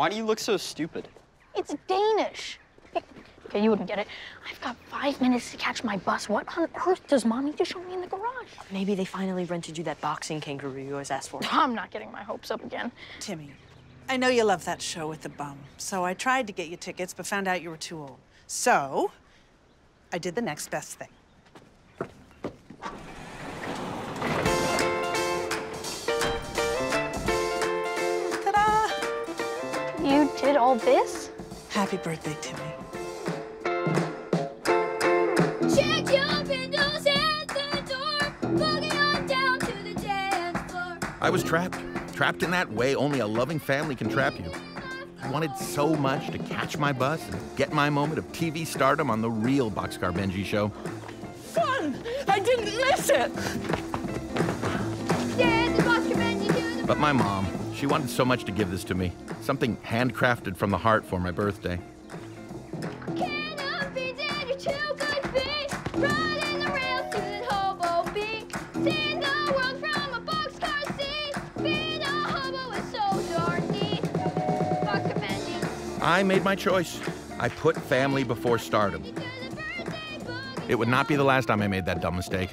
Why do you look so stupid? It's Danish. Okay, you wouldn't get it. I've got five minutes to catch my bus. What on earth does mom need to show me in the garage? Maybe they finally rented you that boxing kangaroo you always asked for. I'm not getting my hopes up again. Timmy, I know you love that show with the bum, so I tried to get you tickets, but found out you were too old. So, I did the next best thing. You did all this? Happy birthday, Timmy. Check your windows at the door. Boogie on down to the dance floor. I was trapped. Trapped in that way only a loving family can trap you. I wanted so much to catch my bus and get my moment of TV stardom on the real Boxcar Benji show. Fun! I didn't miss it! Dance the Boxcar Benji the But my mom, she wanted so much to give this to me. Something handcrafted from the heart for my birthday. can of beans and you're too good beat. Riding the rails to the hobo beat. Seeing the world from a boxcar seat. Being a hobo is so darn neat. Boxcar Benji I made my choice. I put family before stardom. to the birthday boogie. It would not be the last time I made that dumb mistake.